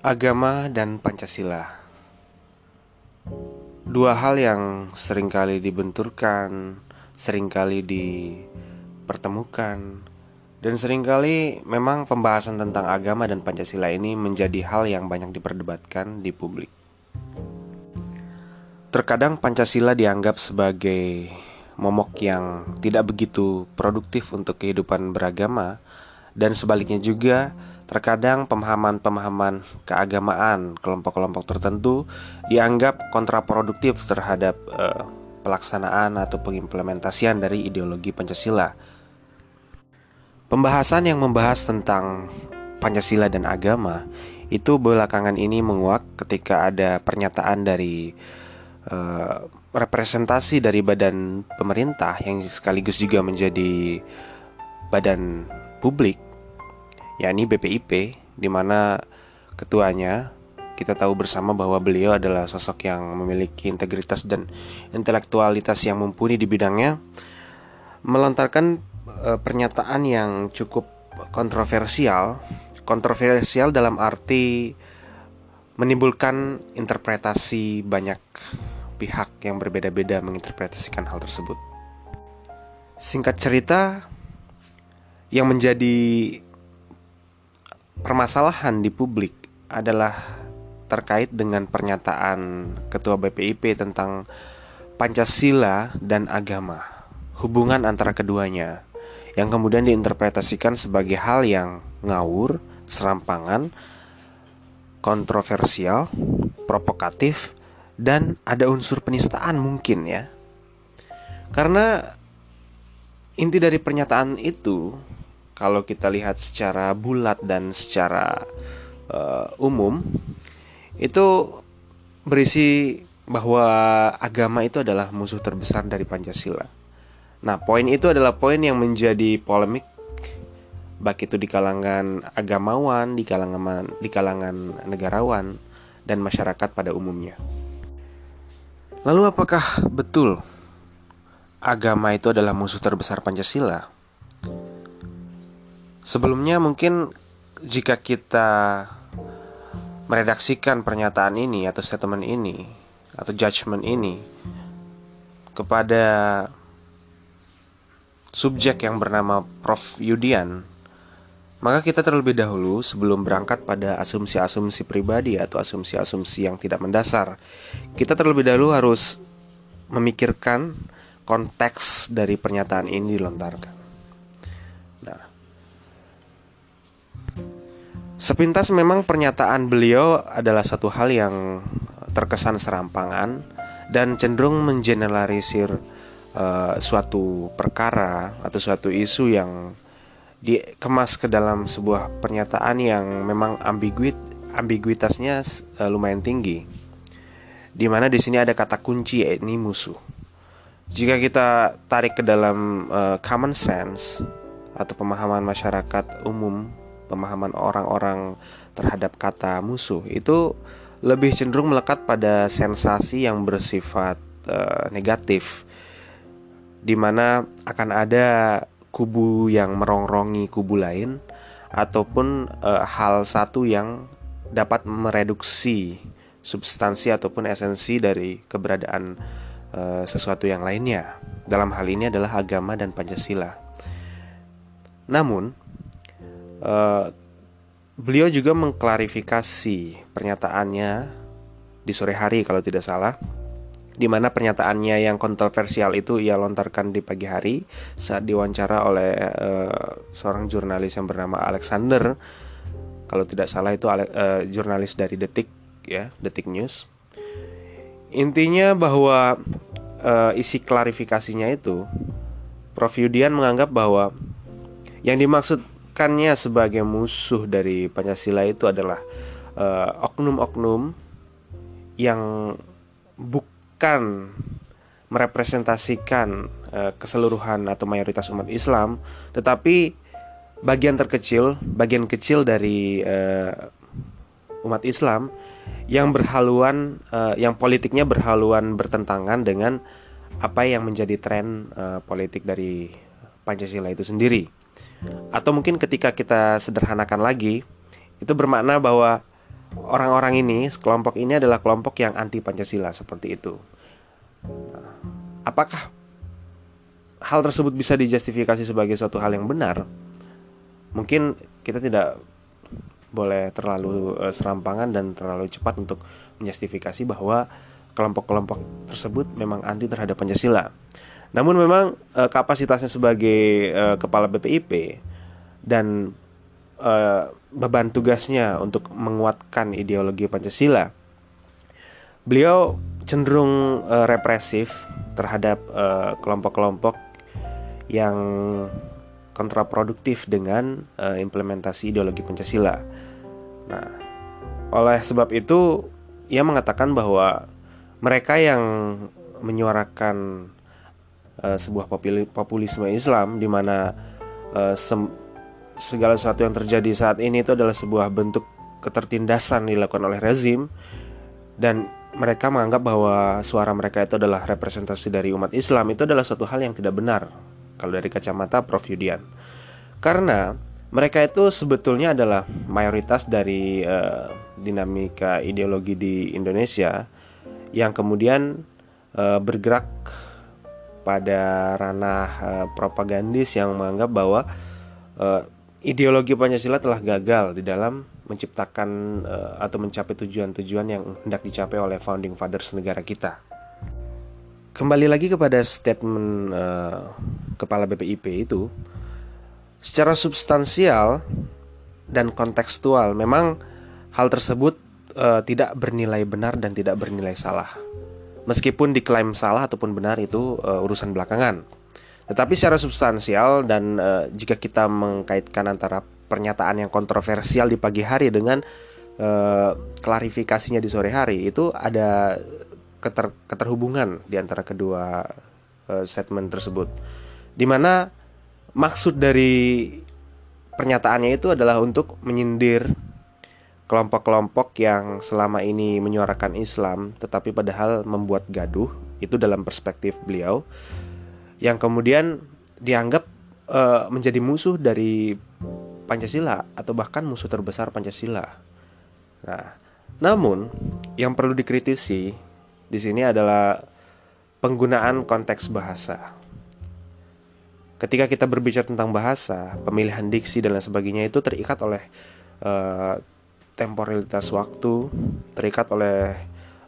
Agama dan Pancasila Dua hal yang sering kali dibenturkan, sering kali dipertemukan, dan sering kali memang pembahasan tentang agama dan Pancasila ini menjadi hal yang banyak diperdebatkan di publik. Terkadang Pancasila dianggap sebagai momok yang tidak begitu produktif untuk kehidupan beragama, dan sebaliknya juga Terkadang pemahaman-pemahaman keagamaan kelompok-kelompok tertentu dianggap kontraproduktif terhadap uh, pelaksanaan atau pengimplementasian dari ideologi Pancasila. Pembahasan yang membahas tentang Pancasila dan agama itu belakangan ini menguak ketika ada pernyataan dari uh, representasi dari badan pemerintah yang sekaligus juga menjadi badan publik yakni BPIP di mana ketuanya kita tahu bersama bahwa beliau adalah sosok yang memiliki integritas dan intelektualitas yang mumpuni di bidangnya melontarkan e, pernyataan yang cukup kontroversial kontroversial dalam arti menimbulkan interpretasi banyak pihak yang berbeda-beda menginterpretasikan hal tersebut. Singkat cerita, yang menjadi permasalahan di publik adalah terkait dengan pernyataan Ketua BPIP tentang Pancasila dan agama, hubungan antara keduanya, yang kemudian diinterpretasikan sebagai hal yang ngawur, serampangan, kontroversial, provokatif, dan ada unsur penistaan mungkin ya. Karena inti dari pernyataan itu kalau kita lihat secara bulat dan secara uh, umum itu berisi bahwa agama itu adalah musuh terbesar dari Pancasila. Nah, poin itu adalah poin yang menjadi polemik baik itu di kalangan agamawan, di kalangan di kalangan negarawan dan masyarakat pada umumnya. Lalu apakah betul agama itu adalah musuh terbesar Pancasila? Sebelumnya mungkin jika kita meredaksikan pernyataan ini atau statement ini atau judgement ini kepada subjek yang bernama Prof. Yudian maka kita terlebih dahulu sebelum berangkat pada asumsi-asumsi pribadi atau asumsi-asumsi yang tidak mendasar kita terlebih dahulu harus memikirkan konteks dari pernyataan ini dilontarkan Sepintas memang pernyataan beliau adalah satu hal yang terkesan serampangan dan cenderung mengeneralisir uh, suatu perkara atau suatu isu yang dikemas ke dalam sebuah pernyataan yang memang ambiguit ambiguitasnya uh, lumayan tinggi. Di mana di sini ada kata kunci yakni musuh. Jika kita tarik ke dalam uh, common sense atau pemahaman masyarakat umum pemahaman orang-orang terhadap kata musuh itu lebih cenderung melekat pada sensasi yang bersifat uh, negatif di mana akan ada kubu yang merongrongi kubu lain ataupun uh, hal satu yang dapat mereduksi substansi ataupun esensi dari keberadaan uh, sesuatu yang lainnya. Dalam hal ini adalah agama dan Pancasila. Namun, Uh, beliau juga mengklarifikasi pernyataannya di sore hari kalau tidak salah di mana pernyataannya yang kontroversial itu ia lontarkan di pagi hari saat diwawancara oleh uh, seorang jurnalis yang bernama Alexander. Kalau tidak salah itu uh, jurnalis dari Detik ya Detik News. Intinya bahwa uh, isi klarifikasinya itu Prof. Yudian menganggap bahwa yang dimaksud menjadikannya sebagai musuh dari Pancasila itu adalah eh, oknum-oknum uh, yang bukan merepresentasikan uh, keseluruhan atau mayoritas umat Islam, tetapi bagian terkecil, bagian kecil dari uh, umat Islam yang berhaluan, uh, yang politiknya berhaluan bertentangan dengan apa yang menjadi tren uh, politik dari Pancasila itu sendiri. Atau mungkin ketika kita sederhanakan lagi, itu bermakna bahwa orang-orang ini, kelompok ini adalah kelompok yang anti Pancasila seperti itu. Nah, apakah hal tersebut bisa dijustifikasi sebagai suatu hal yang benar? Mungkin kita tidak boleh terlalu uh, serampangan dan terlalu cepat untuk menjustifikasi bahwa kelompok-kelompok tersebut memang anti terhadap Pancasila. Namun memang uh, kapasitasnya sebagai uh, kepala BPIP dan uh, beban tugasnya untuk menguatkan ideologi Pancasila, beliau cenderung uh, represif terhadap kelompok-kelompok yang kontraproduktif dengan implementasi ideologi Pancasila. Nah, oleh sebab itu ia mengatakan bahwa mereka yang menyuarakan uh, sebuah populisme Islam di mana uh, segala sesuatu yang terjadi saat ini itu adalah sebuah bentuk ketertindasan dilakukan oleh rezim. Dan mereka menganggap bahwa suara mereka itu adalah representasi dari umat Islam. Itu adalah suatu hal yang tidak benar kalau dari kacamata Prof. Yudian. Karena mereka itu sebetulnya adalah mayoritas dari uh, dinamika ideologi di Indonesia yang kemudian uh, bergerak pada ranah uh, propagandis yang menganggap bahwa uh, ideologi Pancasila telah gagal di dalam menciptakan uh, atau mencapai tujuan-tujuan yang hendak dicapai oleh founding fathers negara kita. Kembali lagi kepada statement uh, kepala BPIP itu, secara substansial dan kontekstual memang hal tersebut uh, tidak bernilai benar dan tidak bernilai salah. Meskipun diklaim salah ataupun benar itu uh, urusan belakangan. Tetapi secara substansial dan uh, jika kita mengkaitkan antara pernyataan yang kontroversial di pagi hari dengan uh, klarifikasinya di sore hari itu ada keter keterhubungan di antara kedua uh, statement tersebut. Di mana maksud dari pernyataannya itu adalah untuk menyindir kelompok-kelompok yang selama ini menyuarakan Islam tetapi padahal membuat gaduh itu dalam perspektif beliau yang kemudian dianggap uh, menjadi musuh dari Pancasila atau bahkan musuh terbesar Pancasila. Nah, namun yang perlu dikritisi di sini adalah penggunaan konteks bahasa. Ketika kita berbicara tentang bahasa, pemilihan diksi dan lain sebagainya itu terikat oleh uh, temporalitas waktu, terikat oleh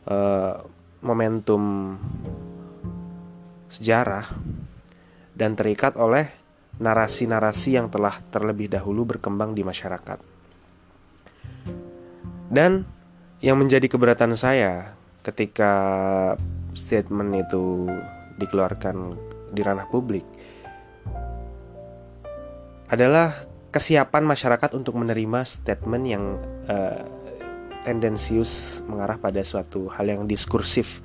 uh, momentum sejarah dan terikat oleh narasi-narasi yang telah terlebih dahulu berkembang di masyarakat. Dan yang menjadi keberatan saya ketika statement itu dikeluarkan di ranah publik adalah kesiapan masyarakat untuk menerima statement yang uh, tendensius mengarah pada suatu hal yang diskursif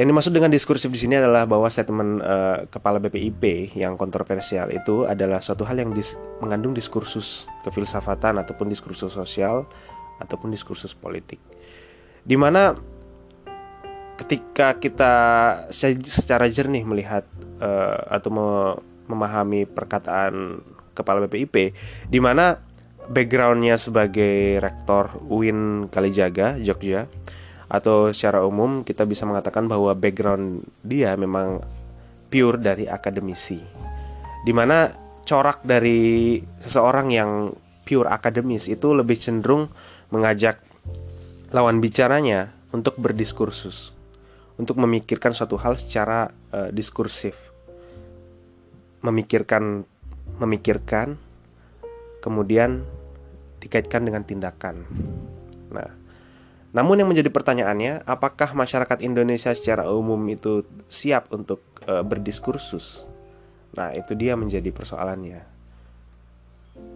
yang dimaksud dengan diskursif di sini adalah bahwa statement uh, kepala BPIP yang kontroversial itu adalah suatu hal yang dis mengandung diskursus kefilsafatan ataupun diskursus sosial ataupun diskursus politik. Di mana ketika kita secara jernih melihat uh, atau memahami perkataan kepala BPIP di mana backgroundnya sebagai rektor UIN Kalijaga Jogja atau secara umum kita bisa mengatakan bahwa background dia memang pure dari akademisi. Di mana corak dari seseorang yang pure akademis itu lebih cenderung mengajak lawan bicaranya untuk berdiskursus, untuk memikirkan suatu hal secara uh, diskursif, memikirkan, memikirkan, kemudian dikaitkan dengan tindakan. Nah, namun yang menjadi pertanyaannya, apakah masyarakat Indonesia secara umum itu siap untuk e, berdiskursus? Nah, itu dia menjadi persoalannya.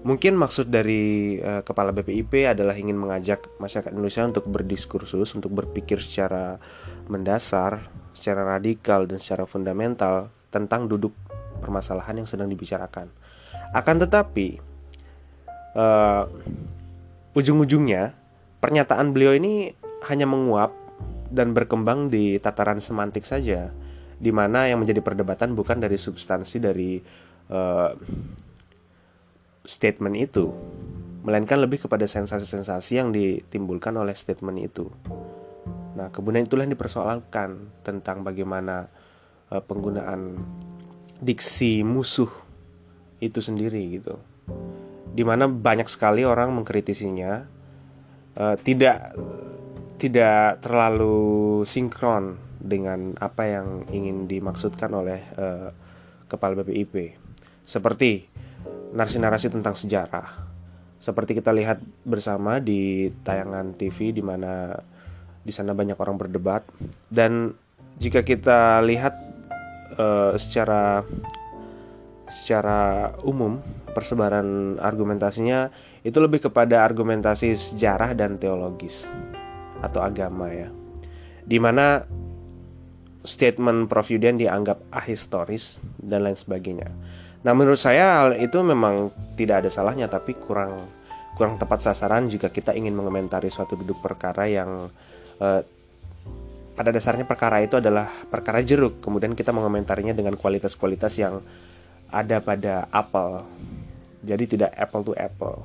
Mungkin maksud dari e, kepala BPIP adalah ingin mengajak masyarakat Indonesia untuk berdiskursus, untuk berpikir secara mendasar, secara radikal dan secara fundamental tentang duduk permasalahan yang sedang dibicarakan. Akan tetapi, e, ujung-ujungnya pernyataan beliau ini hanya menguap dan berkembang di tataran semantik saja, di mana yang menjadi perdebatan bukan dari substansi dari uh, statement itu, melainkan lebih kepada sensasi-sensasi yang ditimbulkan oleh statement itu. Nah, kemudian itulah yang dipersoalkan tentang bagaimana uh, penggunaan diksi musuh itu sendiri gitu. Di mana banyak sekali orang mengkritisinya uh, tidak tidak terlalu sinkron dengan apa yang ingin dimaksudkan oleh uh, kepala BPIP. Seperti narasi-narasi tentang sejarah seperti kita lihat bersama di tayangan TV di mana di sana banyak orang berdebat dan jika kita lihat uh, secara secara umum persebaran argumentasinya itu lebih kepada argumentasi sejarah dan teologis atau agama ya. Di mana statement Prof. Yudian dianggap ahistoris dan lain sebagainya. Nah menurut saya hal itu memang tidak ada salahnya tapi kurang kurang tepat sasaran jika kita ingin mengomentari suatu duduk perkara yang uh, pada dasarnya perkara itu adalah perkara jeruk. Kemudian kita mengomentarinya dengan kualitas-kualitas yang ada pada apple jadi tidak apple to apple.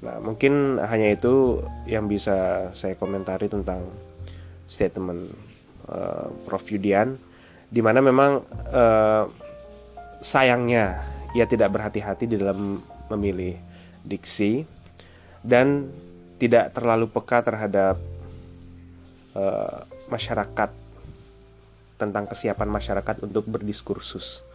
Nah mungkin hanya itu yang bisa saya komentari tentang statement uh, Prof. Yudian di mana memang uh, sayangnya ia tidak berhati-hati di dalam memilih diksi dan tidak terlalu peka terhadap uh, masyarakat tentang kesiapan masyarakat untuk berdiskursus.